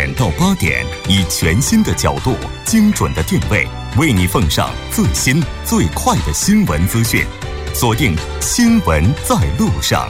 点到八点，以全新的角度、精准的定位，为你奉上最新最快的新闻资讯。锁定《新闻在路上》。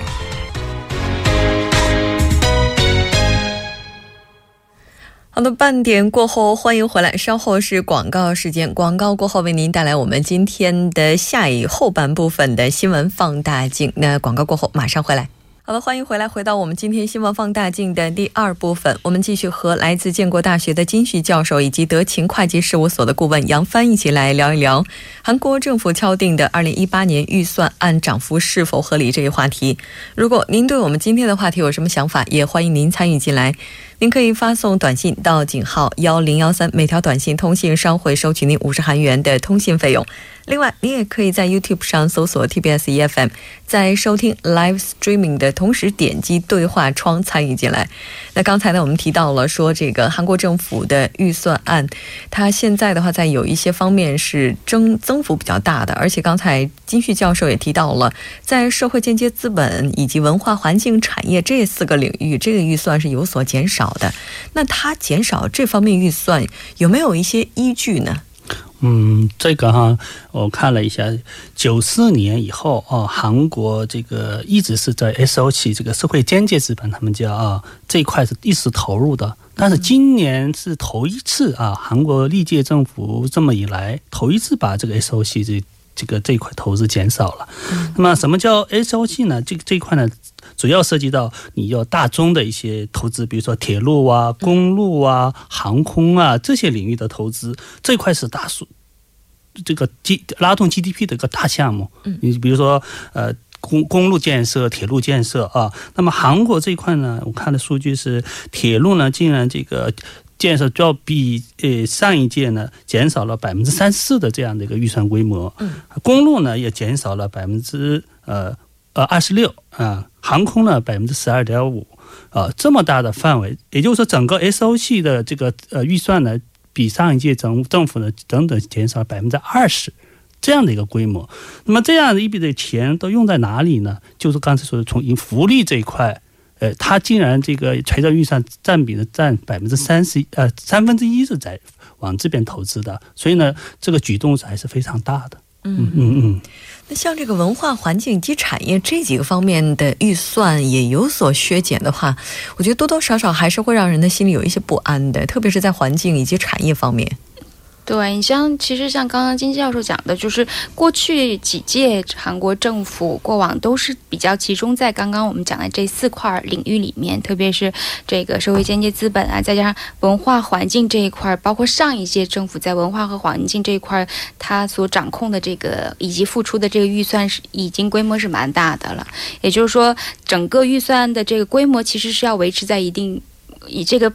好的，半点过后，欢迎回来。稍后是广告时间，广告过后为您带来我们今天的下一后半部分的新闻放大镜。那广告过后马上回来。好了，欢迎回来，回到我们今天新闻放大镜的第二部分。我们继续和来自建国大学的金旭教授以及德勤会计事务所的顾问杨帆一起来聊一聊韩国政府敲定的二零一八年预算按涨幅是否合理这一话题。如果您对我们今天的话题有什么想法，也欢迎您参与进来。您可以发送短信到井号幺零幺三，每条短信通信商会收取您五十韩元的通信费用。另外，你也可以在 YouTube 上搜索 TBS EFM，在收听 Live Streaming 的同时点击对话窗参与进来。那刚才呢，我们提到了说这个韩国政府的预算案，它现在的话在有一些方面是增增幅比较大的，而且刚才金旭教授也提到了，在社会间接资本以及文化环境产业这四个领域，这个预算是有所减少的。那它减少这方面预算有没有一些依据呢？嗯，这个哈，我看了一下，九四年以后啊，韩国这个一直是在 SOC 这个社会间接资本，他们叫啊这一块是一直投入的，但是今年是头一次啊，韩国历届政府这么以来头一次把这个 S O C 这这个这一块投资减少了。那么什么叫 S O C 呢？这个这一块呢？主要涉及到你要大宗的一些投资，比如说铁路啊、公路啊、航空啊这些领域的投资，这块是大数，这个 G 拉动 GDP 的一个大项目。你比如说呃公公路建设、铁路建设啊，那么韩国这一块呢，我看的数据是铁路呢，竟然这个建设就要比呃上一届呢减少了百分之三四的这样的一个预算规模。嗯，公路呢也减少了百分之呃。呃，二十六啊，航空呢百分之十二点五，啊，这么大的范围，也就是说，整个 S O C 的这个呃预算呢，比上一届政政府呢整整减少百分之二十，这样的一个规模。那么这样的一笔的钱都用在哪里呢？就是刚才说的，从福利这一块，呃，它竟然这个财政预算占比呢占百分之三十，呃，三分之一是在往这边投资的，所以呢，这个举动是还是非常大的。嗯嗯嗯。那像这个文化环境及产业这几个方面的预算也有所削减的话，我觉得多多少少还是会让人的心里有一些不安的，特别是在环境以及产业方面。对你像，其实像刚刚金教授讲的，就是过去几届韩国政府过往都是比较集中在刚刚我们讲的这四块领域里面，特别是这个社会间接资本啊，再加上文化环境这一块，包括上一届政府在文化和环境这一块，它所掌控的这个以及付出的这个预算是已经规模是蛮大的了。也就是说，整个预算的这个规模其实是要维持在一定以这个。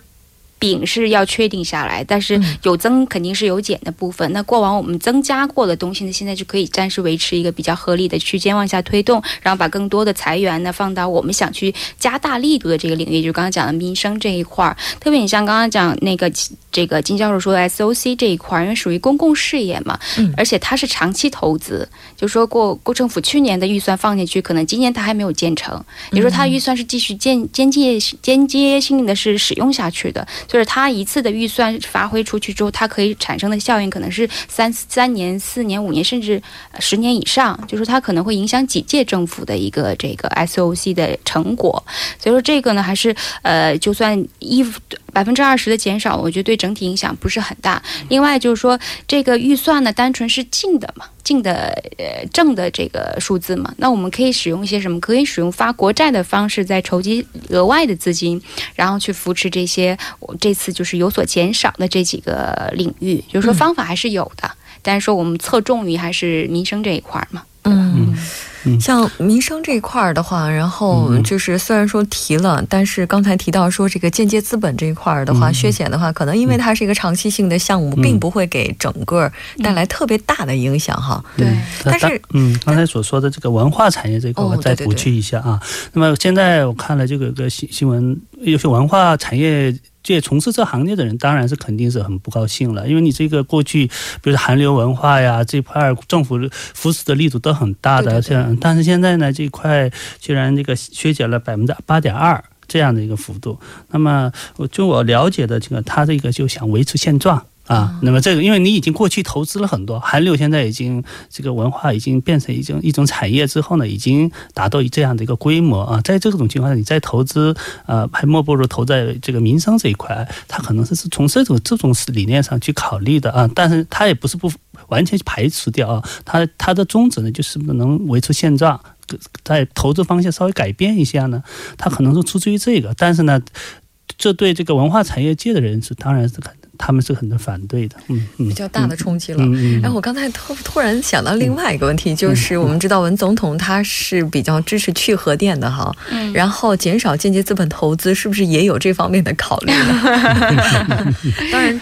饼是要确定下来，但是有增肯定是有减的部分。那过往我们增加过的东西呢，现在就可以暂时维持一个比较合理的区间往下推动，然后把更多的裁员呢放到我们想去加大力度的这个领域，就是刚刚讲的民生这一块儿。特别你像刚刚讲那个这个金教授说的 S O C 这一块儿，因为属于公共事业嘛，而且它是长期投资，就说过过政府去年的预算放进去，可能今年它还没有建成，也就是说它预算是继续间间接间接性的是使用下去的。就是它一次的预算发挥出去之后，它可以产生的效应可能是三三年、四年、五年，甚至十年以上。就是它可能会影响几届政府的一个这个 S O C 的成果。所以说这个呢，还是呃，就算一百分之二十的减少，我觉得对整体影响不是很大。另外就是说，这个预算呢，单纯是净的嘛。净的呃正的这个数字嘛，那我们可以使用一些什么？可以使用发国债的方式，在筹集额外的资金，然后去扶持这些我这次就是有所减少的这几个领域。就是说方法还是有的，但是说我们侧重于还是民生这一块嘛。嗯。像民生这一块儿的话，然后就是虽然说提了，但是刚才提到说这个间接资本这一块儿的话，削减的话，可能因为它是一个长期性的项目，并不会给整个带来特别大的影响哈。对，但是嗯，刚才所说的这个文化产业这一块，我再补充一下啊。那么现在我看了这个个新新闻，有些文化产业。这从事这行业的人当然是肯定是很不高兴了，因为你这个过去，比如韩流文化呀这块政府扶持的力度都很大的，像但是现在呢这块居然这个削减了百分之八点二，这样的一个幅度。那么，就我了解的这个，他这个就想维持现状。啊，那么这个，因为你已经过去投资了很多，韩流现在已经这个文化已经变成一种一种产业之后呢，已经达到这样的一个规模啊，在这种情况下，你再投资，呃，还莫不如投在这个民生这一块，他可能是是从这种这种理念上去考虑的啊，但是他也不是不完全排除掉啊，他他的宗旨呢，就是能维持现状，在投资方向稍微改变一下呢，它可能是出自于这个，但是呢，这对这个文化产业界的人是当然是肯定。他们是很多反对的，嗯，比较大的冲击了。然后我刚才突突然想到另外一个问题，就是我们知道文总统他是比较支持去核电的哈，嗯，然后减少间接资本投资，是不是也有这方面的考虑呢？当然，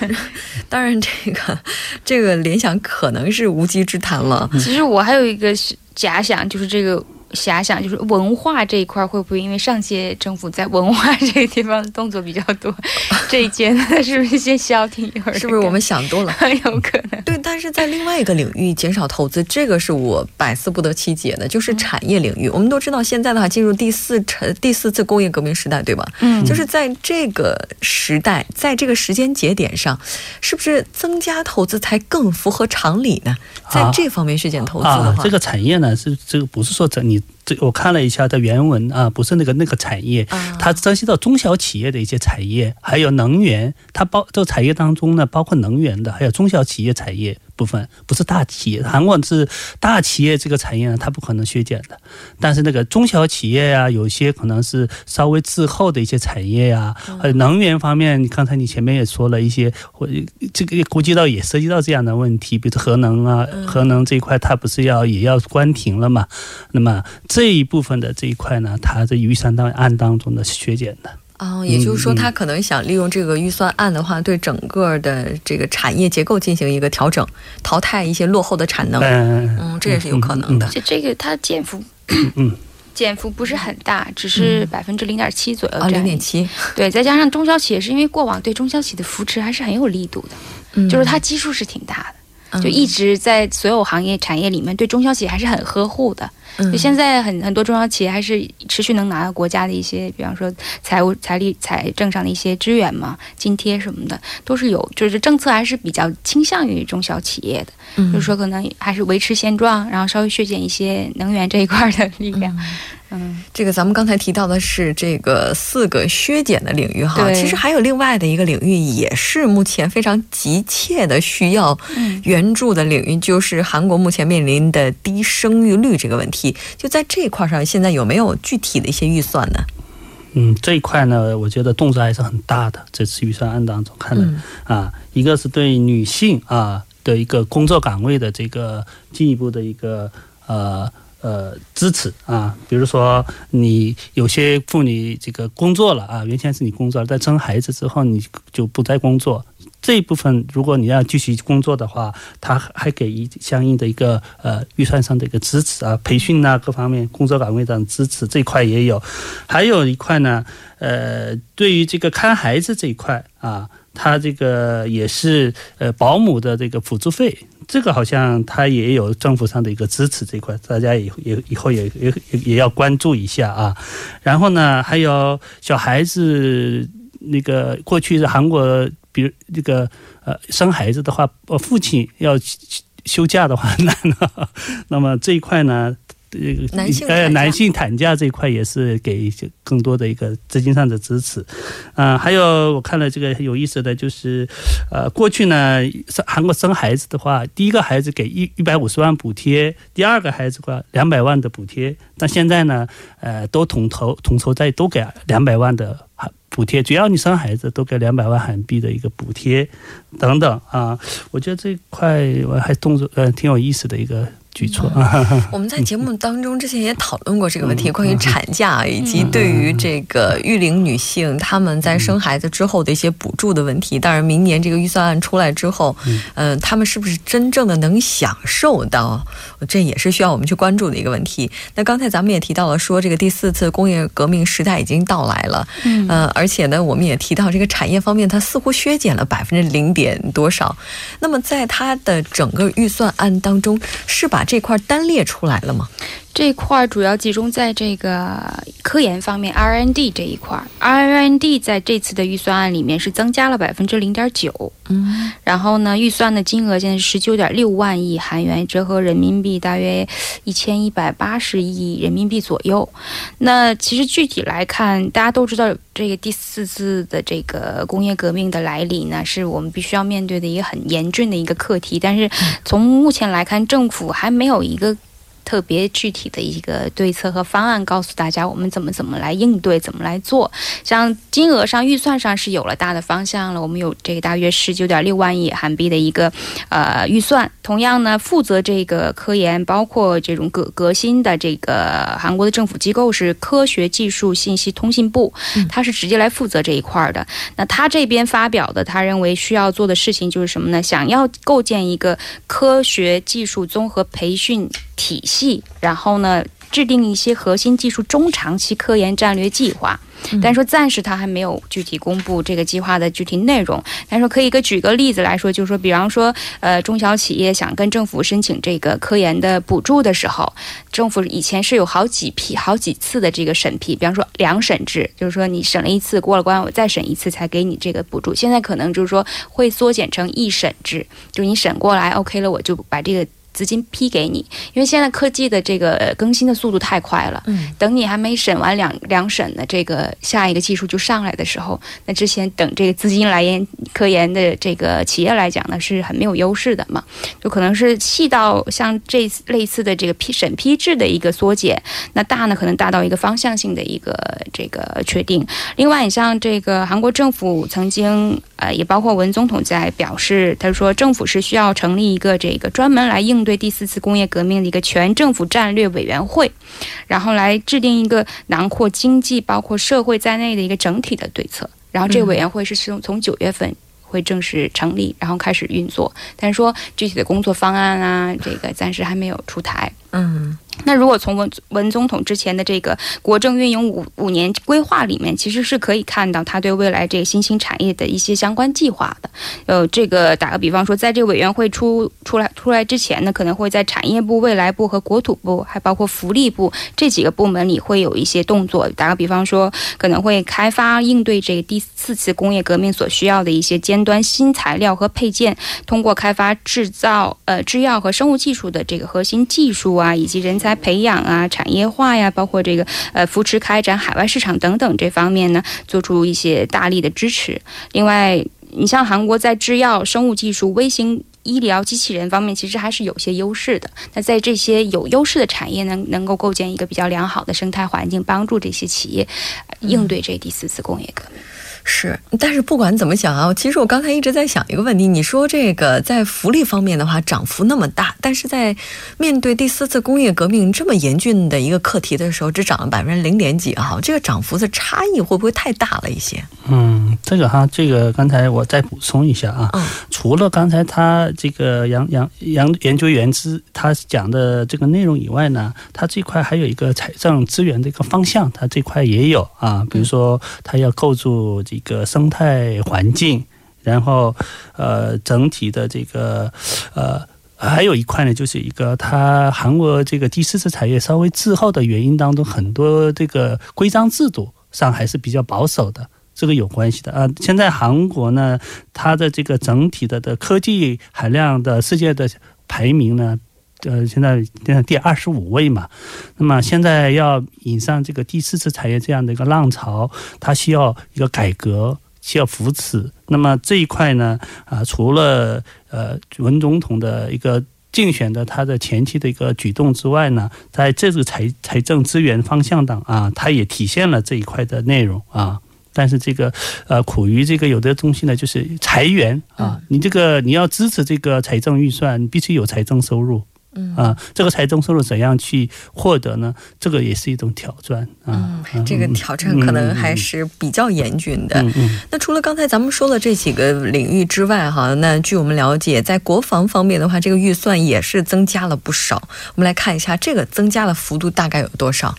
当然，这个这个联想可能是无稽之谈了。其实我还有一个假想，就是这个。遐想就是文化这一块会不会因为上届政府在文化这个地方动作比较多，这一届呢是不是先消停一会儿？是不是我们想多了？很 有可能。对，但是在另外一个领域减少投资，这个是我百思不得其解的，就是产业领域。我们都知道现在的话进入第四层第四次工业革命时代，对吧？嗯，就是在这个时代，在这个时间节点上，是不是增加投资才更符合常理呢？在这方面削减投资的话，这个产业呢是这个不是说整你。这我看了一下它原文啊，不是那个那个产业，它涉及到中小企业的一些产业，还有能源，它包这个产业当中呢，包括能源的，还有中小企业产业。部分不是大企业，韩国是大企业这个产业呢，它不可能削减的。但是那个中小企业呀，有些可能是稍微滞后的一些产业呀，还有能源方面，刚才你前面也说了一些，或这个估计到也涉及到这样的问题，比如核能啊，核能这一块它不是要也要关停了嘛？那么这一部分的这一块呢，它在预算当案当中的削减的。啊，也就是说，他可能想利用这个预算案的话，对整个的这个产业结构进行一个调整，淘汰一些落后的产能。嗯，这也是有可能的。就这个，它减幅，嗯，减幅不是很大，只是百分之零点七左右。啊，零点七。对，再加上中小企业，是因为过往对中小企业的扶持还是很有力度的，就是它基数是挺大的。就一直在所有行业产业里面对中小企业还是很呵护的，就现在很很多中小企业还是持续能拿到国家的一些，比方说财务、财力、财政上的一些支援嘛，津贴什么的都是有，就是政策还是比较倾向于中小企业的，就是说可能还是维持现状，然后稍微削减一些能源这一块的力量。嗯，这个咱们刚才提到的是这个四个削减的领域哈，其实还有另外的一个领域，也是目前非常急切的需要援助的领域，就是韩国目前面临的低生育率这个问题。就在这一块上，现在有没有具体的一些预算呢？嗯，这一块呢，我觉得动作还是很大的。这次预算案当中看的啊，一个是对女性啊的一个工作岗位的这个进一步的一个呃。呃，支持啊，比如说你有些妇女这个工作了啊，原先是你工作了，在生孩子之后你就不再工作，这一部分如果你要继续工作的话，他还给一相应的一个呃预算上的一个支持啊，培训啊各方面工作岗位上支持这块也有，还有一块呢，呃，对于这个看孩子这一块啊，他这个也是呃保姆的这个辅助费。这个好像他也有政府上的一个支持这块，大家也也以后也也也要关注一下啊。然后呢，还有小孩子那个过去是韩国，比如这个呃生孩子的话，呃父亲要休假的话，那那么这一块呢？这个男性呃男性产假这一块也是给更多的一个资金上的支持，啊，还有我看了这个有意思的就是，呃，过去呢生韩国生孩子的话，第一个孩子给一一百五十万补贴，第二个孩子的话两百万的补贴，但现在呢，呃，都统筹统筹在都给两百万的补贴，只要你生孩子都给两百万韩币的一个补贴，等等啊，我觉得这块我还动作呃挺有意思的一个。举措。我们在节目当中之前也讨论过这个问题，关于产假以及对于这个育龄女性她们在生孩子之后的一些补助的问题。当然，明年这个预算案出来之后，嗯，她们是不是真正的能享受到？这也是需要我们去关注的一个问题。那刚才咱们也提到了，说这个第四次工业革命时代已经到来了，嗯，而且呢，我们也提到这个产业方面，它似乎削减了百分之零点多少。那么在它的整个预算案当中，是把这块单列出来了吗？这块儿主要集中在这个科研方面，R&D 这一块儿。R&D 在这次的预算案里面是增加了百分之零点九，嗯，然后呢，预算的金额现在是十九点六万亿韩元，折合人民币大约一千一百八十亿人民币左右。那其实具体来看，大家都知道，这个第四次的这个工业革命的来临呢，是我们必须要面对的一个很严峻的一个课题。但是从目前来看，政府还没有一个。特别具体的一个对策和方案，告诉大家我们怎么怎么来应对，怎么来做。像金额上、预算上是有了大的方向了。我们有这个大约十九点六万亿韩币的一个呃预算。同样呢，负责这个科研，包括这种革革新的这个韩国的政府机构是科学技术信息通信部，他是直接来负责这一块的。那他这边发表的，他认为需要做的事情就是什么呢？想要构建一个科学技术综合培训。体系，然后呢，制定一些核心技术中长期科研战略计划。但是说暂时他还没有具体公布这个计划的具体内容。但是说可以个举个例子来说，就是说，比方说，呃，中小企业想跟政府申请这个科研的补助的时候，政府以前是有好几批、好几次的这个审批。比方说两审制，就是说你审了一次过了关，我再审一次才给你这个补助。现在可能就是说会缩减成一审制，就是你审过来 OK 了，我就把这个。资金批给你，因为现在科技的这个更新的速度太快了。嗯，等你还没审完两两审的这个下一个技术就上来的时候，那之前等这个资金来源科研的这个企业来讲呢，是很没有优势的嘛。就可能是细到像这类似的这个批审批制的一个缩减，那大呢可能大到一个方向性的一个这个确定。另外，你像这个韩国政府曾经呃，也包括文总统在表示，他说政府是需要成立一个这个专门来应。对第四次工业革命的一个全政府战略委员会，然后来制定一个囊括经济、包括社会在内的一个整体的对策。然后这个委员会是从从九月份会正式成立，然后开始运作。但是说具体的工作方案啊，这个暂时还没有出台。嗯。那如果从文文总统之前的这个国政运营五五年规划里面，其实是可以看到他对未来这个新兴产业的一些相关计划的。呃，这个打个比方说，在这个委员会出出来出来之前呢，可能会在产业部、未来部和国土部，还包括福利部这几个部门里会有一些动作。打个比方说，可能会开发应对这个第四次工业革命所需要的一些尖端新材料和配件，通过开发制造呃制药和生物技术的这个核心技术啊，以及人。才培养啊，产业化呀，包括这个呃扶持开展海外市场等等这方面呢，做出一些大力的支持。另外，你像韩国在制药、生物技术、微型医疗、机器人方面，其实还是有些优势的。那在这些有优势的产业呢，能够构建一个比较良好的生态环境，帮助这些企业应对这第四次工业革命。是，但是不管怎么想啊，其实我刚才一直在想一个问题。你说这个在福利方面的话，涨幅那么大，但是在面对第四次工业革命这么严峻的一个课题的时候，只涨了百分之零点几啊，这个涨幅的差异会不会太大了一些？嗯，这个哈，这个刚才我再补充一下啊，除了刚才他这个杨杨杨研究员之他讲的这个内容以外呢，他这块还有一个财政资源的一个方向，他这块也有啊，比如说他要构筑。一个生态环境，然后呃，整体的这个呃，还有一块呢，就是一个它韩国这个第四次产业稍微滞后的原因当中，很多这个规章制度上还是比较保守的，这个有关系的啊。现在韩国呢，它的这个整体的的科技含量的世界的排名呢。呃，现在现在第二十五位嘛，那么现在要引上这个第四次产业这样的一个浪潮，它需要一个改革，需要扶持。那么这一块呢，啊，除了呃文总统的一个竞选的他的前期的一个举动之外呢，在这个财财政资源方向上啊，它也体现了这一块的内容啊。但是这个呃，苦于这个有的东西呢，就是裁员啊，你这个你要支持这个财政预算，你必须有财政收入。嗯啊，这个财政收入怎样去获得呢？这个也是一种挑战啊。嗯，这个挑战可能还是比较严峻的。嗯那除了刚才咱们说的这几个领域之外，哈，那据我们了解，在国防方面的话，这个预算也是增加了不少。我们来看一下，这个增加的幅度大概有多少？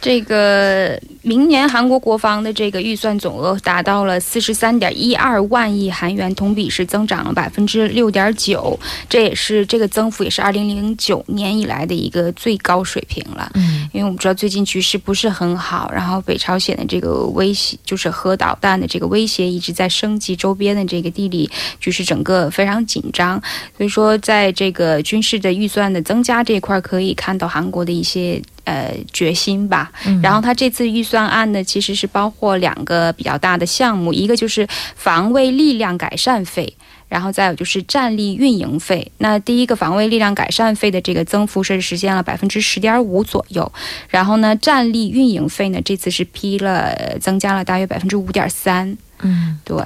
这个明年韩国国防的这个预算总额达到了四十三点一二万亿韩元，同比是增长了百分之六点九，这也是这个增幅也是二零零九年以来的一个最高水平了。嗯，因为我们知道最近局势不是很好，然后北朝鲜的这个威胁就是核导弹的这个威胁一直在升级，周边的这个地理局势整个非常紧张，所以说在这个军事的预算的增加这一块，可以看到韩国的一些。呃，决心吧。然后他这次预算案呢，其实是包括两个比较大的项目，一个就是防卫力量改善费，然后再有就是战力运营费。那第一个防卫力量改善费的这个增幅是实现了百分之十点五左右，然后呢，战力运营费呢，这次是批了增加了大约百分之五点三。嗯，对。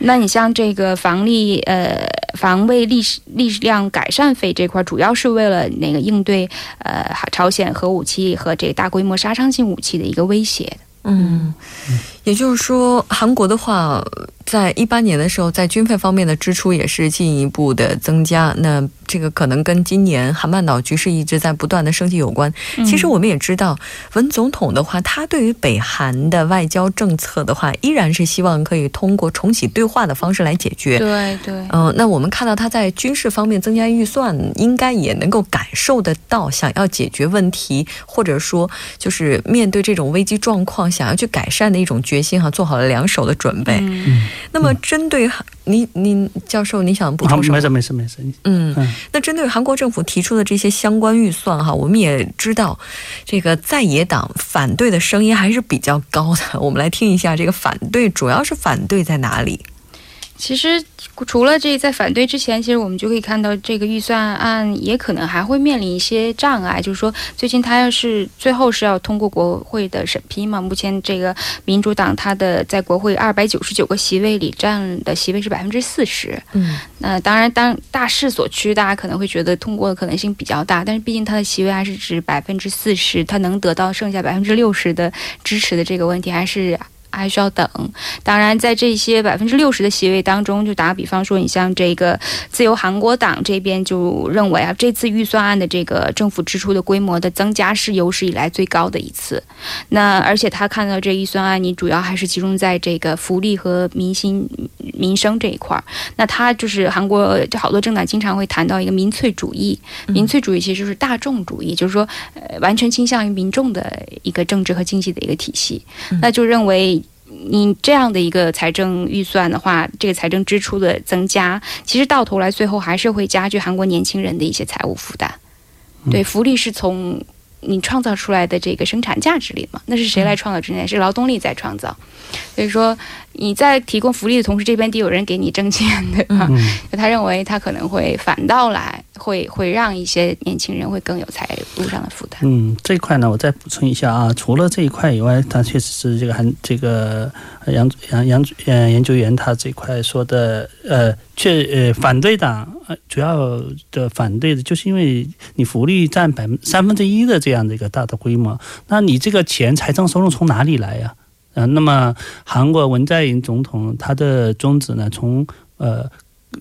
那你像这个防力呃防卫力力量改善费这块，主要是为了那个应对呃朝鲜核武器和这大规模杀伤性武器的一个威胁。嗯，也就是说，韩国的话。在一八年的时候，在军费方面的支出也是进一步的增加。那这个可能跟今年韩半岛局势一直在不断的升级有关。其实我们也知道，文总统的话，他对于北韩的外交政策的话，依然是希望可以通过重启对话的方式来解决。对对。嗯，那我们看到他在军事方面增加预算，应该也能够感受得到想要解决问题，或者说就是面对这种危机状况，想要去改善的一种决心哈，做好了两手的准备。嗯。那么，针对你，你教授，你想补充什么？没事，没事，没事。嗯，那针对韩国政府提出的这些相关预算，哈，我们也知道，这个在野党反对的声音还是比较高的。我们来听一下，这个反对主要是反对在哪里？其实。除了这，在反对之前，其实我们就可以看到，这个预算案也可能还会面临一些障碍。就是说，最近他要是最后是要通过国会的审批嘛？目前这个民主党他的在国会二百九十九个席位里占的席位是百分之四十。嗯，那当然，当大势所趋，大家可能会觉得通过的可能性比较大。但是毕竟他的席位还是只百分之四十，他能得到剩下百分之六十的支持的这个问题还是。还需要等。当然，在这些百分之六十的席位当中，就打个比方说，你像这个自由韩国党这边就认为啊，这次预算案的这个政府支出的规模的增加是有史以来最高的一次。那而且他看到这预算案，你主要还是集中在这个福利和民心民生这一块儿。那他就是韩国就好多政党经常会谈到一个民粹主义，民粹主义其实就是大众主义，就是说呃完全倾向于民众的一个政治和经济的一个体系。那就认为。你这样的一个财政预算的话，这个财政支出的增加，其实到头来最后还是会加剧韩国年轻人的一些财务负担。对，福利是从你创造出来的这个生产价值里嘛？那是谁来创造这些？是劳动力在创造。所以说。你在提供福利的同时，这边得有人给你挣钱，对吧？他认为他可能会反倒来，会会让一些年轻人会更有财务上的负担。嗯，这一块呢，我再补充一下啊，除了这一块以外，他确实是这个还这个杨杨杨呃研究员他这块说的呃，确呃反对党主要的反对的就是因为你福利占百分三分之一的这样的一个大的规模，那你这个钱财政收入从哪里来呀？嗯，那么韩国文在寅总统他的宗旨呢，从呃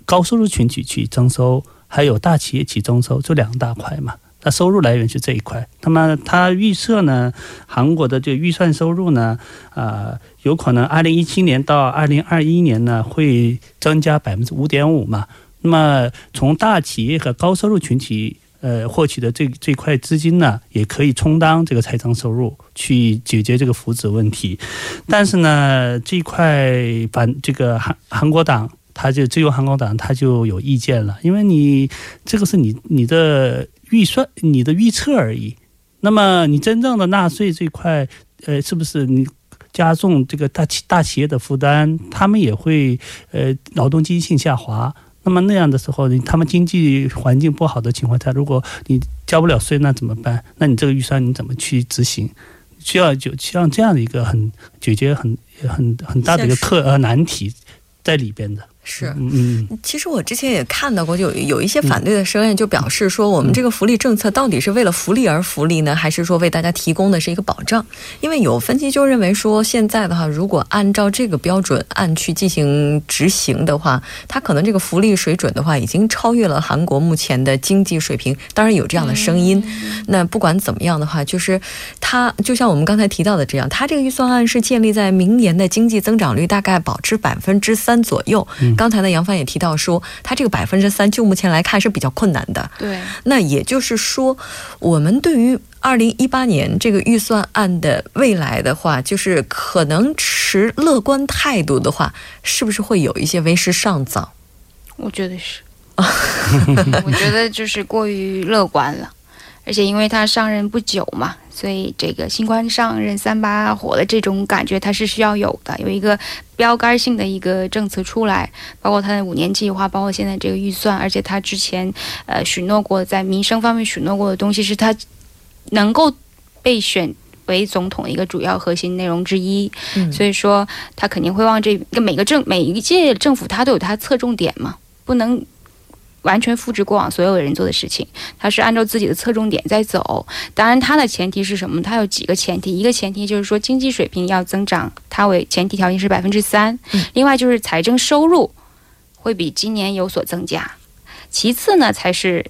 高收入群体去征收，还有大企业去征收，就两大块嘛。那收入来源是这一块。那么他预测呢，韩国的这个预算收入呢，啊，有可能二零一七年到二零二一年呢会增加百分之五点五嘛。那么从大企业和高收入群体。呃，获取的这这块资金呢，也可以充当这个财政收入，去解决这个福祉问题。但是呢，这块反这个韩韩国党，他就自由韩国党，他就有意见了，因为你这个是你你的预算、你的预测而已。那么你真正的纳税这块，呃，是不是你加重这个大企大企业的负担？他们也会呃劳动积极性下滑。那么那样的时候，他们经济环境不好的情况下，如果你交不了税，那怎么办？那你这个预算你怎么去执行？需要就像这样的一个很解决很很很大的一个课呃难题在里边的。是，嗯，其实我之前也看到过，就有一些反对的声音，就表示说，我们这个福利政策到底是为了福利而福利呢，还是说为大家提供的是一个保障？因为有分析就认为说，现在的话，如果按照这个标准按去进行执行的话，它可能这个福利水准的话，已经超越了韩国目前的经济水平。当然有这样的声音。那不管怎么样的话，就是它就像我们刚才提到的这样，它这个预算案是建立在明年的经济增长率大概保持百分之三左右。刚才呢，杨帆也提到说，他这个百分之三，就目前来看是比较困难的。对，那也就是说，我们对于二零一八年这个预算案的未来的话，就是可能持乐观态度的话，是不是会有一些为时尚早？我觉得是，我觉得就是过于乐观了。而且因为他上任不久嘛，所以这个新官上任三把火的这种感觉它是需要有的，有一个标杆性的一个政策出来，包括他的五年计划，包括现在这个预算，而且他之前呃许诺过在民生方面许诺过的东西，是他能够被选为总统的一个主要核心内容之一。嗯，所以说他肯定会往这个每个政每一届政府他都有他侧重点嘛，不能。完全复制过往所有人做的事情，他是按照自己的侧重点在走。当然，他的前提是什么？他有几个前提，一个前提就是说经济水平要增长，他为前提条件是百分之三。另外就是财政收入会比今年有所增加。其次呢，才是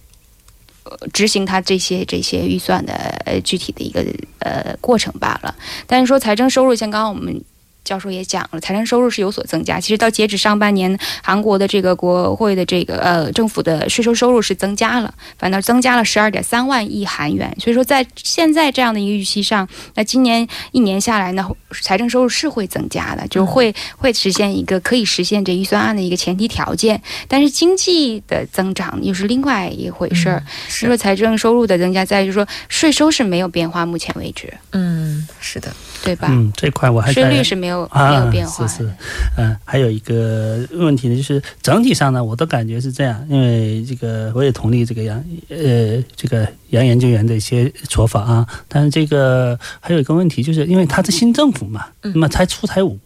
呃执行他这些这些预算的呃具体的一个呃过程罢了。但是说财政收入，像刚刚我们。教授也讲了，财政收入是有所增加。其实到截止上半年，韩国的这个国会的这个呃政府的税收收入是增加了，反倒增加了十二点三万亿韩元。所以说，在现在这样的一个预期上，那今年一年下来呢，财政收入是会增加的，就会会实现一个可以实现这预算案的一个前提条件。但是经济的增长又是另外一回事儿。是说财政收入的增加，在于就是说税收是没有变化，目前为止，嗯，是的，对吧？嗯，这块我还税率是没有。没有变化，是是，嗯，还有一个问题呢，就是整体上呢，我的感觉是这样，因为这个我也同意这个杨呃这个杨研究员的一些说法啊，但是这个还有一个问题，就是因为他是新政府嘛，那么才出台五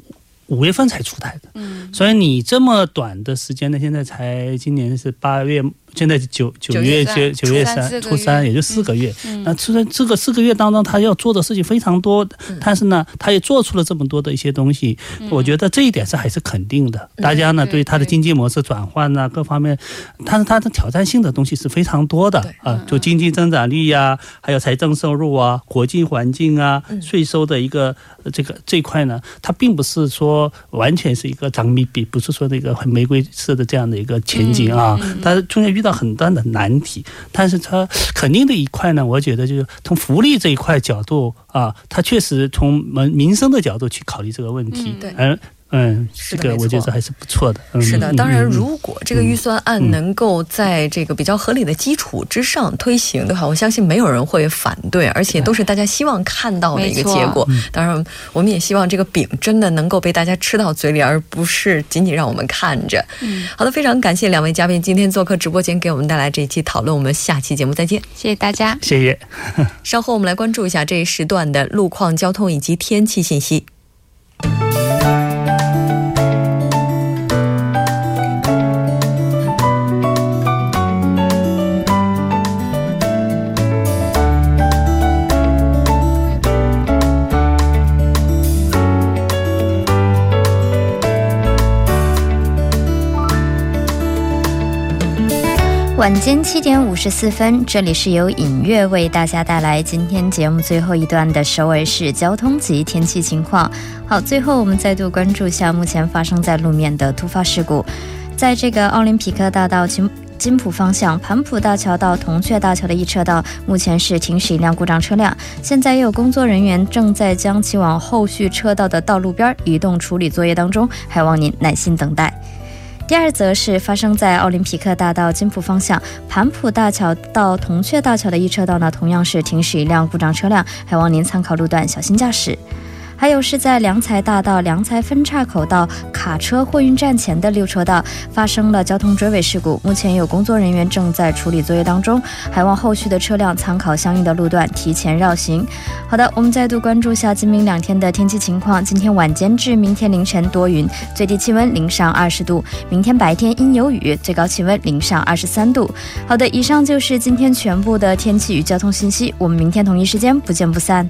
五月份才出台的，嗯，所以你这么短的时间呢，现在才今年是八月。现在九九月九九月三初三，也就四个月。那初三这个四个月当中，他要做的事情非常多，但是呢，他也做出了这么多的一些东西。我觉得这一点是还是肯定的。大家呢对他的经济模式转换啊各方面，但是他的挑战性的东西是非常多的啊，就经济增长率呀，还有财政收入啊，国际环境啊，税收的一个这个这一块呢，它并不是说完全是一个长密比，不是说那个很玫瑰色的这样的一个前景啊，但是中间遇到很大的难题，但是它肯定的一块呢，我觉得就是从福利这一块角度啊，它确实从民民生的角度去考虑这个问题，对，而。嗯，这个我觉得还是不错的。是的，当然，如果这个预算案能够在这个比较合理的基础之上推行的话，我相信没有人会反对，而且都是大家希望看到的一个结果。当然，我们也希望这个饼真的能够被大家吃到嘴里，而不是仅仅让我们看着。嗯，好的，非常感谢两位嘉宾今天做客直播间，给我们带来这一期讨论。我们下期节目再见，谢谢大家，谢谢。稍后我们来关注一下这一时段的路况、交通以及天气信息。晚间七点五十四分，这里是由影月为大家带来今天节目最后一段的首尔市交通及天气情况。好，最后我们再度关注一下目前发生在路面的突发事故。在这个奥林匹克大道金金浦方向盘浦大桥到铜雀大桥的一车道，目前是停驶一辆故障车辆，现在也有工作人员正在将其往后续车道的道路边移动处理作业当中，还望您耐心等待。第二则是发生在奥林匹克大道金浦方向盘浦大桥到铜雀大桥的一车道呢，同样是停驶一辆故障车辆，还望您参考路段小心驾驶。还有是在良才大道良才分岔口到卡车货运站前的六车道发生了交通追尾事故，目前有工作人员正在处理作业当中，还望后续的车辆参考相应的路段提前绕行。好的，我们再度关注下今明两天的天气情况。今天晚间至明天凌晨多云，最低气温零上二十度；明天白天阴有雨，最高气温零上二十三度。好的，以上就是今天全部的天气与交通信息。我们明天同一时间不见不散。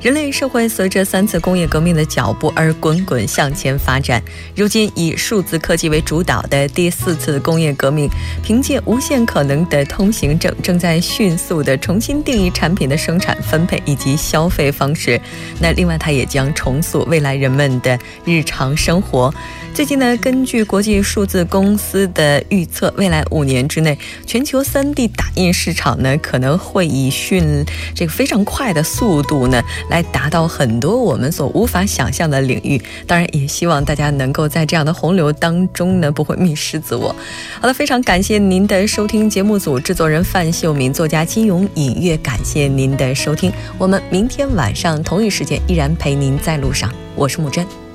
人类社会随着三次工业革命的脚步而滚滚向前发展。如今，以数字科技为主导的第四次工业革命，凭借无限可能的通行证，正在迅速地重新定义产品的生产、分配以及消费方式。那另外，它也将重塑未来人们的日常生活。最近呢，根据国际数字公司的预测，未来五年之内，全球 3D 打印市场呢可能会以迅这个非常快的速度呢，来达到很多我们所无法想象的领域。当然，也希望大家能够在这样的洪流当中呢，不会迷失自我。好了，非常感谢您的收听，节目组制作人范秀敏，作家金勇，隐约感谢您的收听。我们明天晚上同一时间依然陪您在路上，我是木真。